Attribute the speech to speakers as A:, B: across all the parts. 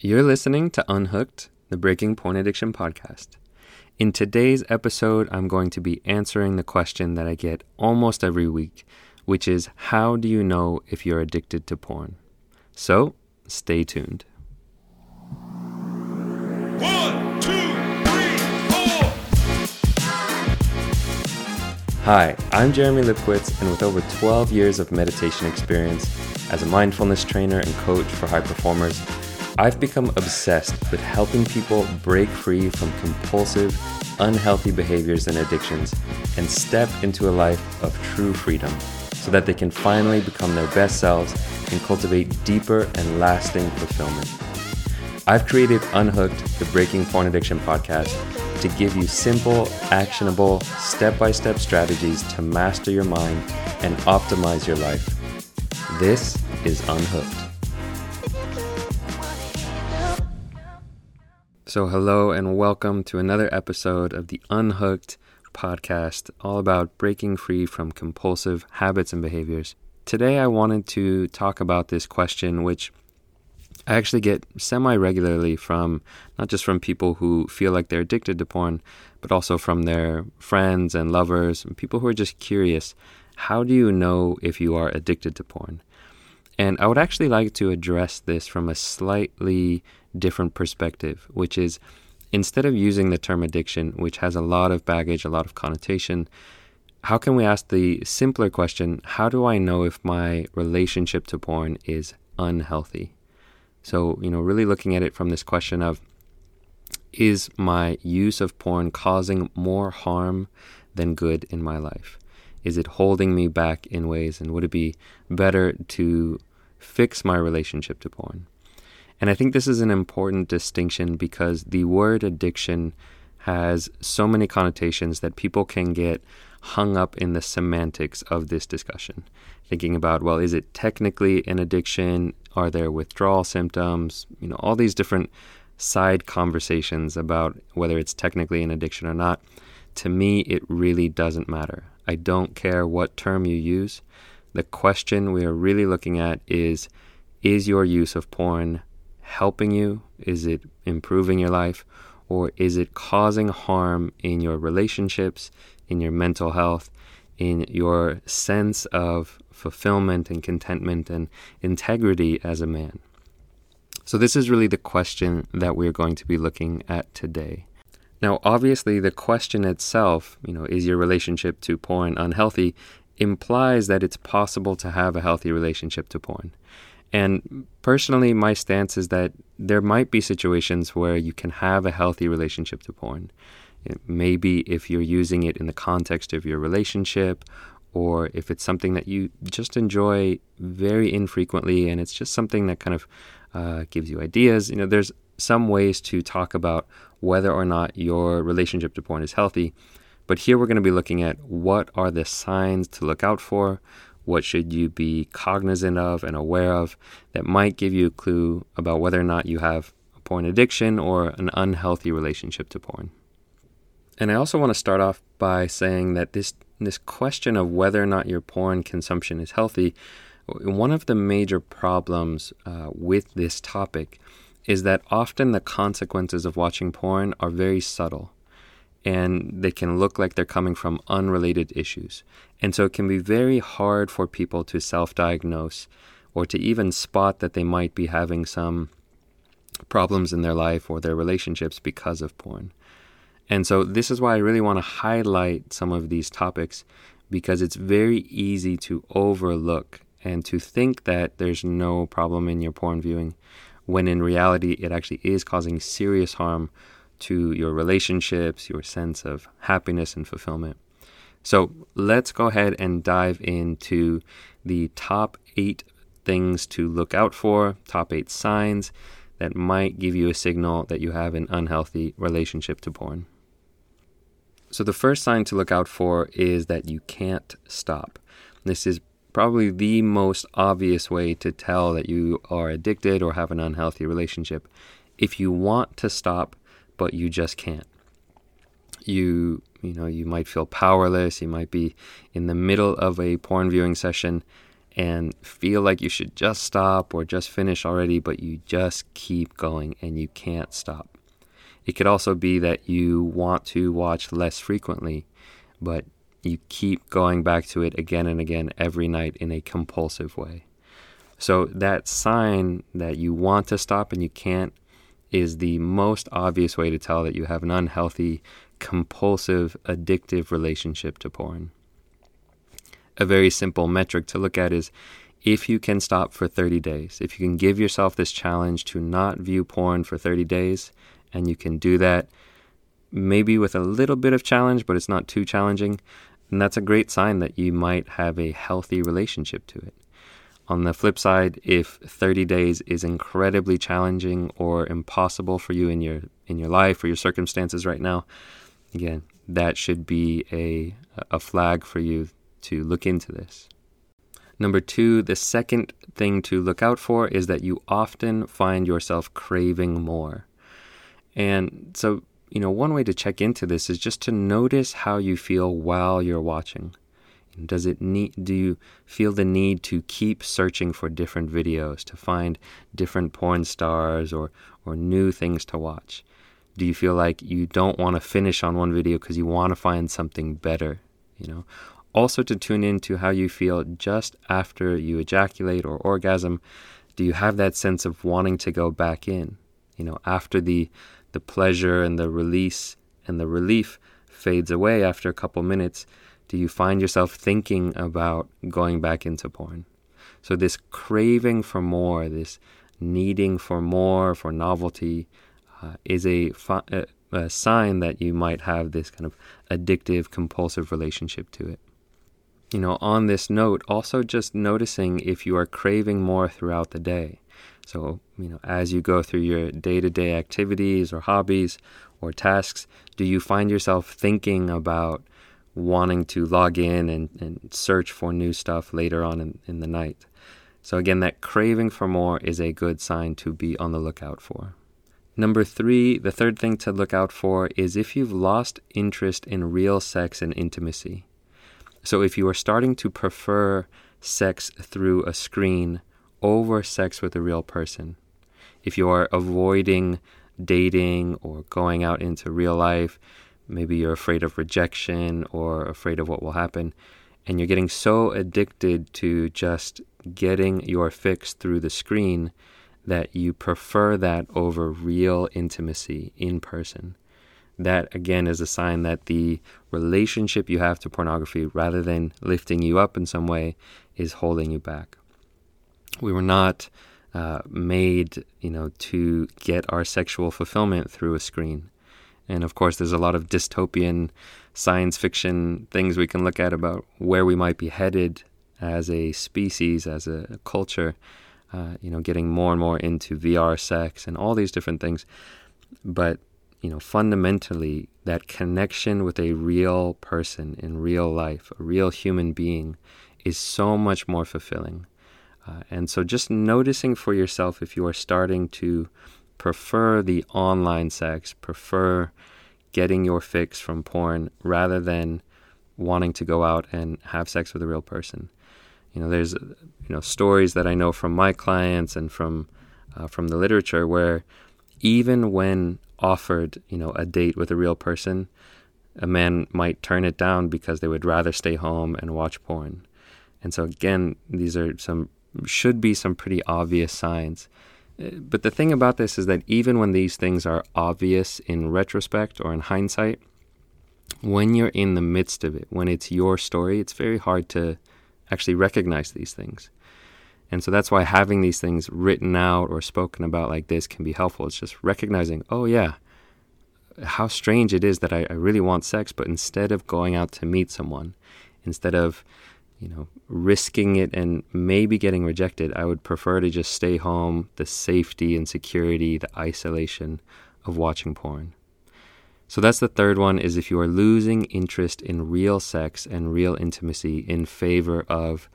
A: You're listening to Unhooked, the Breaking Porn Addiction podcast. In today's episode, I'm going to be answering the question that I get almost every week, which is how do you know if you're addicted to porn? So, stay tuned.
B: One, two, three, four.
A: Hi, I'm Jeremy Lipkowitz, and with over 12 years of meditation experience as a mindfulness trainer and coach for high performers, I've become obsessed with helping people break free from compulsive, unhealthy behaviors and addictions and step into a life of true freedom so that they can finally become their best selves and cultivate deeper and lasting fulfillment. I've created Unhooked, the Breaking Porn Addiction podcast, to give you simple, actionable, step by step strategies to master your mind and optimize your life. This is Unhooked. So, hello and welcome to another episode of the Unhooked podcast, all about breaking free from compulsive habits and behaviors. Today, I wanted to talk about this question, which I actually get semi regularly from not just from people who feel like they're addicted to porn, but also from their friends and lovers and people who are just curious. How do you know if you are addicted to porn? And I would actually like to address this from a slightly different perspective, which is instead of using the term addiction, which has a lot of baggage, a lot of connotation, how can we ask the simpler question how do I know if my relationship to porn is unhealthy? So, you know, really looking at it from this question of is my use of porn causing more harm than good in my life? Is it holding me back in ways? And would it be better to fix my relationship to porn? And I think this is an important distinction because the word addiction has so many connotations that people can get hung up in the semantics of this discussion. Thinking about, well, is it technically an addiction? Are there withdrawal symptoms? You know, all these different side conversations about whether it's technically an addiction or not. To me, it really doesn't matter. I don't care what term you use. The question we are really looking at is Is your use of porn helping you? Is it improving your life? Or is it causing harm in your relationships, in your mental health, in your sense of fulfillment and contentment and integrity as a man? So, this is really the question that we're going to be looking at today. Now, obviously, the question itself, you know, is your relationship to porn unhealthy, implies that it's possible to have a healthy relationship to porn. And personally, my stance is that there might be situations where you can have a healthy relationship to porn. Maybe if you're using it in the context of your relationship, or if it's something that you just enjoy very infrequently and it's just something that kind of uh, gives you ideas. You know, there's some ways to talk about whether or not your relationship to porn is healthy. But here we're going to be looking at what are the signs to look out for, what should you be cognizant of and aware of that might give you a clue about whether or not you have a porn addiction or an unhealthy relationship to porn. And I also want to start off by saying that this this question of whether or not your porn consumption is healthy, one of the major problems uh, with this topic is that often the consequences of watching porn are very subtle and they can look like they're coming from unrelated issues. And so it can be very hard for people to self diagnose or to even spot that they might be having some problems in their life or their relationships because of porn. And so this is why I really want to highlight some of these topics because it's very easy to overlook and to think that there's no problem in your porn viewing when in reality it actually is causing serious harm to your relationships, your sense of happiness and fulfillment. So let's go ahead and dive into the top eight things to look out for, top eight signs that might give you a signal that you have an unhealthy relationship to porn. So, the first sign to look out for is that you can't stop. This is probably the most obvious way to tell that you are addicted or have an unhealthy relationship. If you want to stop, but you just can't. You you know, you might feel powerless, you might be in the middle of a porn viewing session and feel like you should just stop or just finish already, but you just keep going and you can't stop. It could also be that you want to watch less frequently, but you keep going back to it again and again every night in a compulsive way. So, that sign that you want to stop and you can't is the most obvious way to tell that you have an unhealthy, compulsive, addictive relationship to porn. A very simple metric to look at is if you can stop for 30 days, if you can give yourself this challenge to not view porn for 30 days, and you can do that maybe with a little bit of challenge, but it's not too challenging, and that's a great sign that you might have a healthy relationship to it. On the flip side, if 30 days is incredibly challenging or impossible for you in your in your life or your circumstances right now, again, that should be a a flag for you to look into this. Number 2, the second thing to look out for is that you often find yourself craving more. And so, you know, one way to check into this is just to notice how you feel while you're watching. Does it need, do you feel the need to keep searching for different videos, to find different porn stars or, or new things to watch? Do you feel like you don't want to finish on one video because you want to find something better, you know? Also to tune into how you feel just after you ejaculate or orgasm. Do you have that sense of wanting to go back in? You know, after the the pleasure and the release and the relief fades away after a couple minutes, do you find yourself thinking about going back into porn? So, this craving for more, this needing for more, for novelty, uh, is a, fi- a, a sign that you might have this kind of addictive, compulsive relationship to it. You know, on this note, also just noticing if you are craving more throughout the day. So, you know, as you go through your day to day activities or hobbies or tasks, do you find yourself thinking about wanting to log in and, and search for new stuff later on in, in the night. So, again, that craving for more is a good sign to be on the lookout for. Number three, the third thing to look out for is if you've lost interest in real sex and intimacy. So, if you are starting to prefer sex through a screen over sex with a real person, if you are avoiding dating or going out into real life, maybe you're afraid of rejection or afraid of what will happen, and you're getting so addicted to just getting your fix through the screen that you prefer that over real intimacy in person. That again is a sign that the relationship you have to pornography, rather than lifting you up in some way, is holding you back. We were not uh, made, you know, to get our sexual fulfillment through a screen. And of course, there's a lot of dystopian science fiction things we can look at about where we might be headed as a species, as a culture. Uh, you know, getting more and more into VR sex and all these different things. But you know, fundamentally, that connection with a real person in real life, a real human being, is so much more fulfilling. Uh, and so, just noticing for yourself if you are starting to prefer the online sex, prefer getting your fix from porn rather than wanting to go out and have sex with a real person. You know, there's you know stories that I know from my clients and from uh, from the literature where even when offered, you know, a date with a real person, a man might turn it down because they would rather stay home and watch porn. And so again, these are some should be some pretty obvious signs but the thing about this is that even when these things are obvious in retrospect or in hindsight, when you're in the midst of it, when it's your story, it's very hard to actually recognize these things. And so that's why having these things written out or spoken about like this can be helpful. It's just recognizing, oh, yeah, how strange it is that I, I really want sex, but instead of going out to meet someone, instead of you know, risking it and maybe getting rejected, I would prefer to just stay home, the safety and security, the isolation of watching porn. So that's the third one is if you are losing interest in real sex and real intimacy in favor of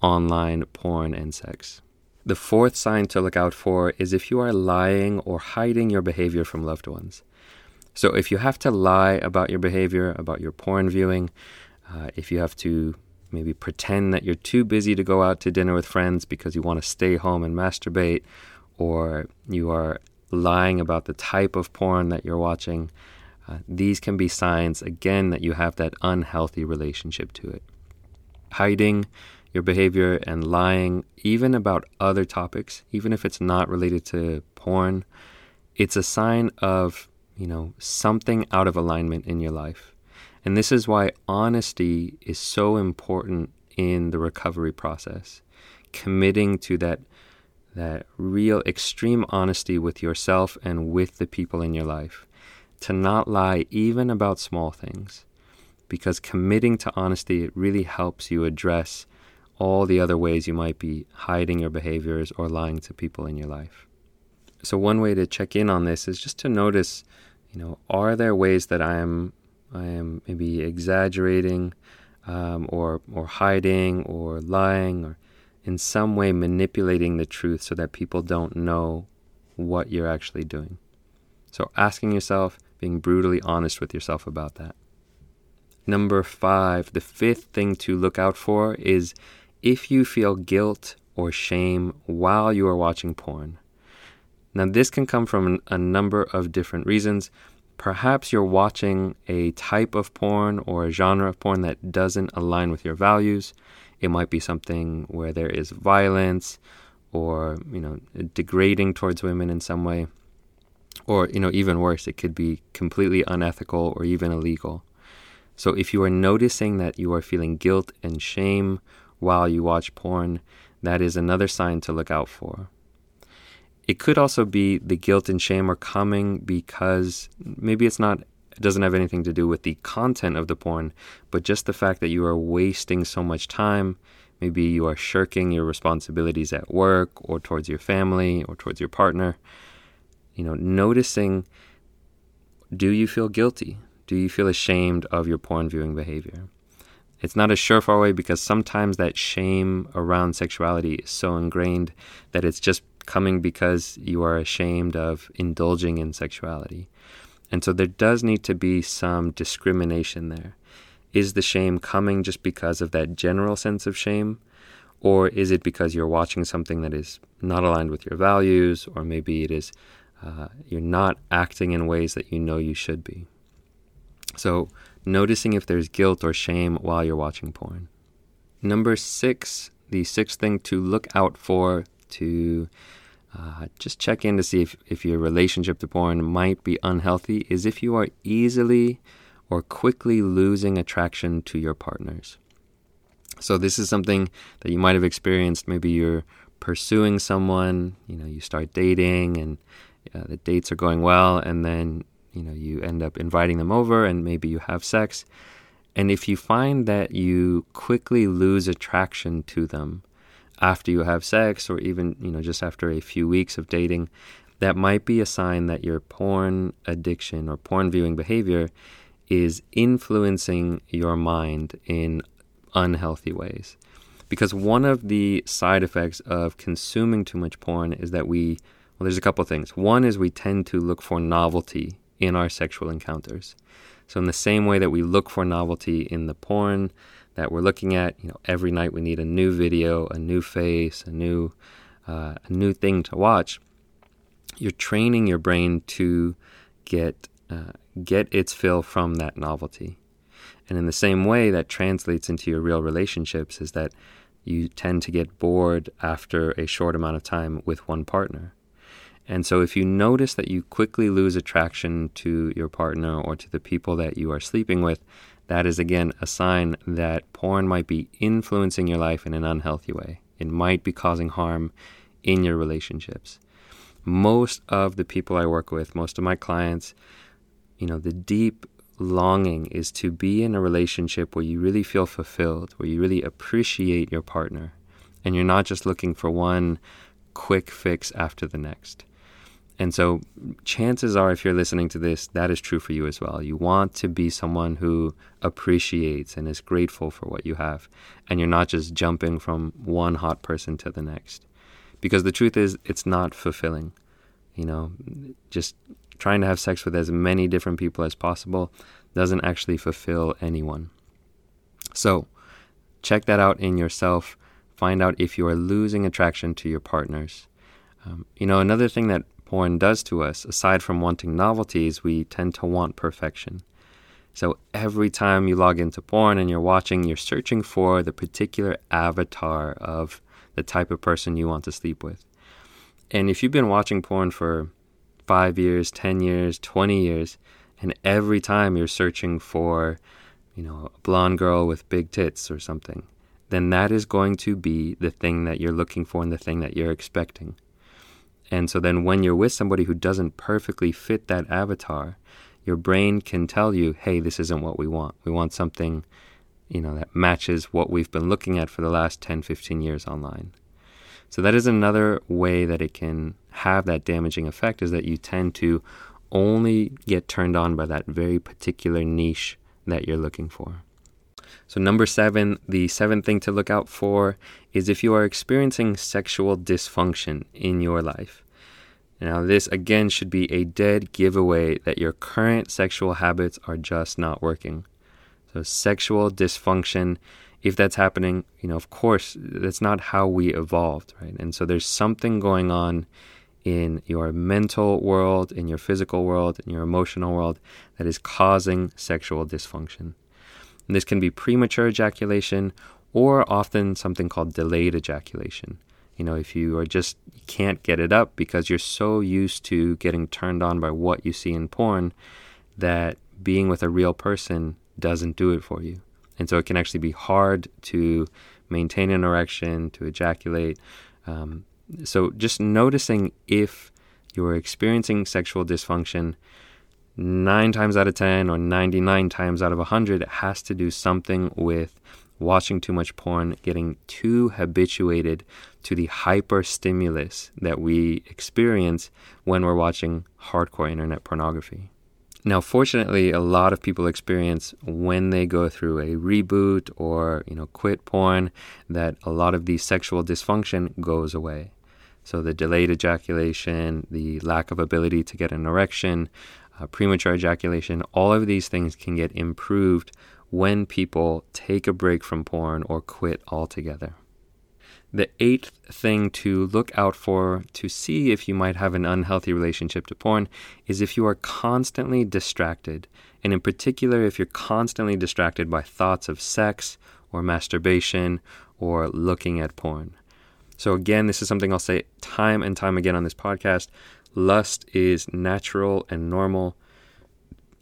A: online porn and sex. The fourth sign to look out for is if you are lying or hiding your behavior from loved ones. So if you have to lie about your behavior, about your porn viewing, uh, if you have to maybe pretend that you're too busy to go out to dinner with friends because you want to stay home and masturbate, or you are lying about the type of porn that you're watching. Uh, these can be signs, again, that you have that unhealthy relationship to it. Hiding your behavior and lying, even about other topics, even if it's not related to porn, it's a sign of, you know, something out of alignment in your life. And this is why honesty is so important in the recovery process. Committing to that that real extreme honesty with yourself and with the people in your life. To not lie even about small things. Because committing to honesty it really helps you address all the other ways you might be hiding your behaviors or lying to people in your life. So one way to check in on this is just to notice, you know, are there ways that I am I am maybe exaggerating um, or or hiding or lying or in some way manipulating the truth so that people don't know what you're actually doing. So asking yourself, being brutally honest with yourself about that. Number five, the fifth thing to look out for is if you feel guilt or shame while you are watching porn. Now, this can come from a number of different reasons. Perhaps you're watching a type of porn or a genre of porn that doesn't align with your values. It might be something where there is violence or, you know, degrading towards women in some way. Or, you know, even worse, it could be completely unethical or even illegal. So if you are noticing that you are feeling guilt and shame while you watch porn, that is another sign to look out for. It could also be the guilt and shame are coming because maybe it's not it doesn't have anything to do with the content of the porn, but just the fact that you are wasting so much time. Maybe you are shirking your responsibilities at work or towards your family or towards your partner. You know, noticing do you feel guilty? Do you feel ashamed of your porn viewing behavior? It's not a surefire way because sometimes that shame around sexuality is so ingrained that it's just coming because you are ashamed of indulging in sexuality. And so there does need to be some discrimination there. Is the shame coming just because of that general sense of shame? Or is it because you're watching something that is not aligned with your values, or maybe it is uh, you're not acting in ways that you know you should be? So, noticing if there's guilt or shame while you're watching porn. Number six, the sixth thing to look out for to uh, just check in to see if, if your relationship to porn might be unhealthy is if you are easily or quickly losing attraction to your partners. So this is something that you might have experienced. Maybe you're pursuing someone, you know, you start dating and uh, the dates are going well, and then you know you end up inviting them over and maybe you have sex. And if you find that you quickly lose attraction to them after you have sex or even you know just after a few weeks of dating that might be a sign that your porn addiction or porn viewing behavior is influencing your mind in unhealthy ways. Because one of the side effects of consuming too much porn is that we well there's a couple things. One is we tend to look for novelty in our sexual encounters. So in the same way that we look for novelty in the porn that we're looking at, you know, every night we need a new video, a new face, a new uh, a new thing to watch. You're training your brain to get uh, get its fill from that novelty. And in the same way, that translates into your real relationships is that you tend to get bored after a short amount of time with one partner. And so, if you notice that you quickly lose attraction to your partner or to the people that you are sleeping with, that is again a sign that porn might be influencing your life in an unhealthy way. It might be causing harm in your relationships. Most of the people I work with, most of my clients, you know, the deep longing is to be in a relationship where you really feel fulfilled, where you really appreciate your partner, and you're not just looking for one quick fix after the next. And so, chances are, if you're listening to this, that is true for you as well. You want to be someone who appreciates and is grateful for what you have. And you're not just jumping from one hot person to the next. Because the truth is, it's not fulfilling. You know, just trying to have sex with as many different people as possible doesn't actually fulfill anyone. So, check that out in yourself. Find out if you are losing attraction to your partners. Um, you know, another thing that porn does to us, aside from wanting novelties, we tend to want perfection. So every time you log into porn and you're watching, you're searching for the particular avatar of the type of person you want to sleep with. And if you've been watching porn for five years, 10 years, 20 years, and every time you're searching for, you know, a blonde girl with big tits or something, then that is going to be the thing that you're looking for and the thing that you're expecting. And so then when you're with somebody who doesn't perfectly fit that avatar, your brain can tell you, hey, this isn't what we want. We want something, you know, that matches what we've been looking at for the last 10, 15 years online. So that is another way that it can have that damaging effect is that you tend to only get turned on by that very particular niche that you're looking for. So, number seven, the seventh thing to look out for is if you are experiencing sexual dysfunction in your life. Now, this again should be a dead giveaway that your current sexual habits are just not working. So, sexual dysfunction, if that's happening, you know, of course, that's not how we evolved, right? And so, there's something going on in your mental world, in your physical world, in your emotional world that is causing sexual dysfunction. And this can be premature ejaculation or often something called delayed ejaculation. You know, if you are just you can't get it up because you're so used to getting turned on by what you see in porn that being with a real person doesn't do it for you. And so it can actually be hard to maintain an erection, to ejaculate. Um, so just noticing if you're experiencing sexual dysfunction, nine times out of 10 or 99 times out of 100, it has to do something with watching too much porn, getting too habituated to the hyper stimulus that we experience when we're watching hardcore internet pornography. Now, fortunately, a lot of people experience when they go through a reboot or, you know, quit porn that a lot of the sexual dysfunction goes away. So the delayed ejaculation, the lack of ability to get an erection, uh, premature ejaculation, all of these things can get improved when people take a break from porn or quit altogether. The eighth thing to look out for to see if you might have an unhealthy relationship to porn is if you are constantly distracted, and in particular, if you're constantly distracted by thoughts of sex or masturbation or looking at porn. So, again, this is something I'll say time and time again on this podcast. Lust is natural and normal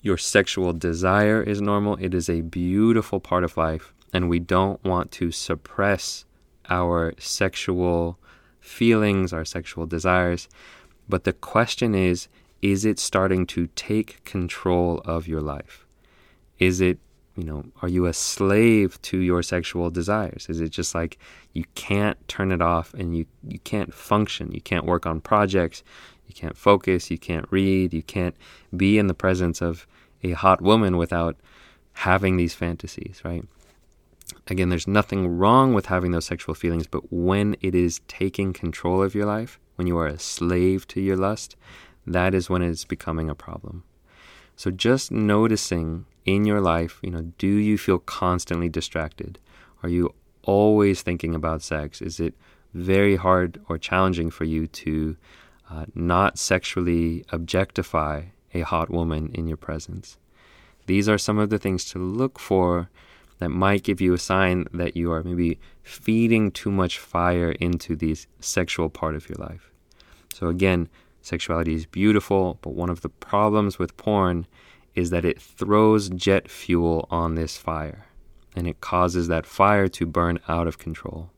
A: your sexual desire is normal. It is a beautiful part of life, and we don't want to suppress our sexual feelings, our sexual desires. But the question is is it starting to take control of your life? Is it, you know, are you a slave to your sexual desires? Is it just like you can't turn it off and you, you can't function? You can't work on projects, you can't focus, you can't read, you can't be in the presence of a hot woman without having these fantasies, right? Again, there's nothing wrong with having those sexual feelings, but when it is taking control of your life, when you are a slave to your lust, that is when it's becoming a problem. So just noticing in your life, you know, do you feel constantly distracted? Are you always thinking about sex? Is it very hard or challenging for you to uh, not sexually objectify a hot woman in your presence. These are some of the things to look for that might give you a sign that you are maybe feeding too much fire into the sexual part of your life. So, again, sexuality is beautiful, but one of the problems with porn is that it throws jet fuel on this fire and it causes that fire to burn out of control.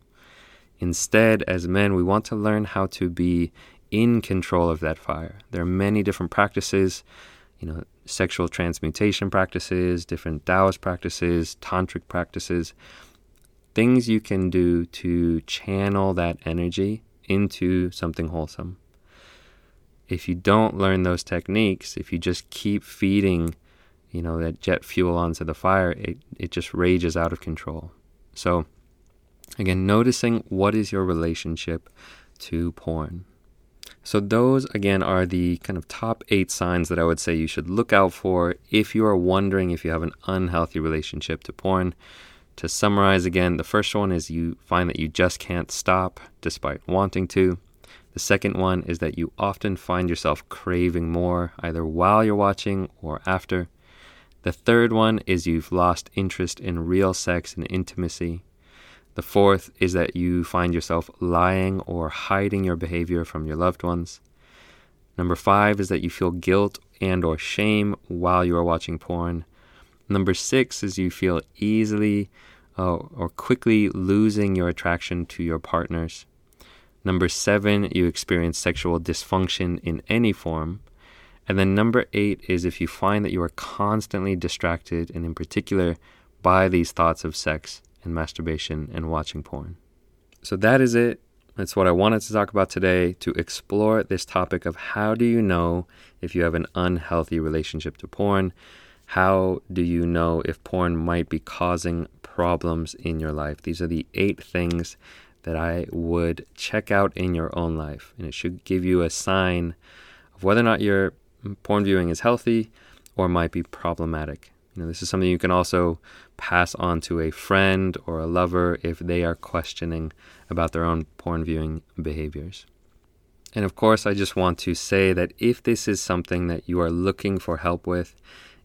A: Instead, as men, we want to learn how to be in control of that fire. There are many different practices, you know, sexual transmutation practices, different Taoist practices, tantric practices, things you can do to channel that energy into something wholesome. If you don't learn those techniques, if you just keep feeding, you know, that jet fuel onto the fire, it, it just rages out of control. So, again, noticing what is your relationship to porn. So, those again are the kind of top eight signs that I would say you should look out for if you are wondering if you have an unhealthy relationship to porn. To summarize again, the first one is you find that you just can't stop despite wanting to. The second one is that you often find yourself craving more either while you're watching or after. The third one is you've lost interest in real sex and intimacy. The fourth is that you find yourself lying or hiding your behavior from your loved ones. Number 5 is that you feel guilt and or shame while you are watching porn. Number 6 is you feel easily uh, or quickly losing your attraction to your partners. Number 7, you experience sexual dysfunction in any form. And then number 8 is if you find that you are constantly distracted and in particular by these thoughts of sex and masturbation and watching porn. So that is it. That's what I wanted to talk about today to explore this topic of how do you know if you have an unhealthy relationship to porn? How do you know if porn might be causing problems in your life? These are the eight things that I would check out in your own life. And it should give you a sign of whether or not your porn viewing is healthy or might be problematic. You know, this is something you can also pass on to a friend or a lover if they are questioning about their own porn viewing behaviors. And of course, I just want to say that if this is something that you are looking for help with,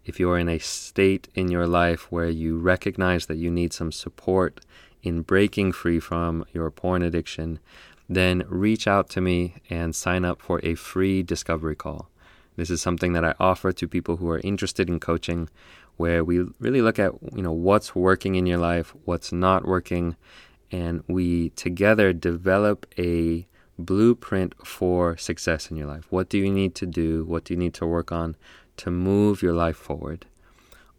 A: if you are in a state in your life where you recognize that you need some support in breaking free from your porn addiction, then reach out to me and sign up for a free discovery call. This is something that I offer to people who are interested in coaching where we really look at you know what's working in your life, what's not working, and we together develop a blueprint for success in your life. What do you need to do? What do you need to work on to move your life forward?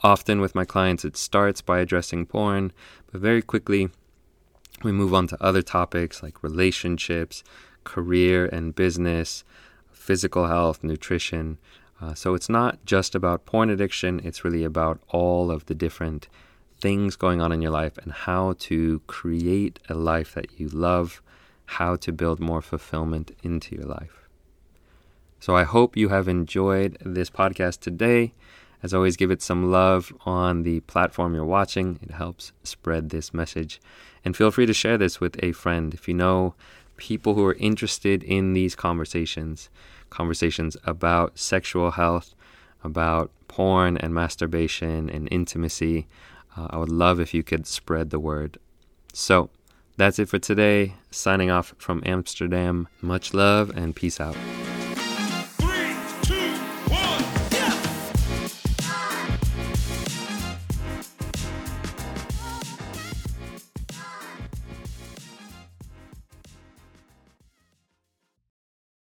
A: Often with my clients, it starts by addressing porn, but very quickly we move on to other topics like relationships, career and business, physical health, nutrition, uh, so it's not just about porn addiction, it's really about all of the different things going on in your life and how to create a life that you love, how to build more fulfillment into your life. So I hope you have enjoyed this podcast today. As always, give it some love on the platform you're watching. It helps spread this message. And feel free to share this with a friend if you know people who are interested in these conversations conversations about sexual health, about porn and masturbation and intimacy. Uh, I would love if you could spread the word. So that's it for today. Signing off from Amsterdam. Much love and peace out.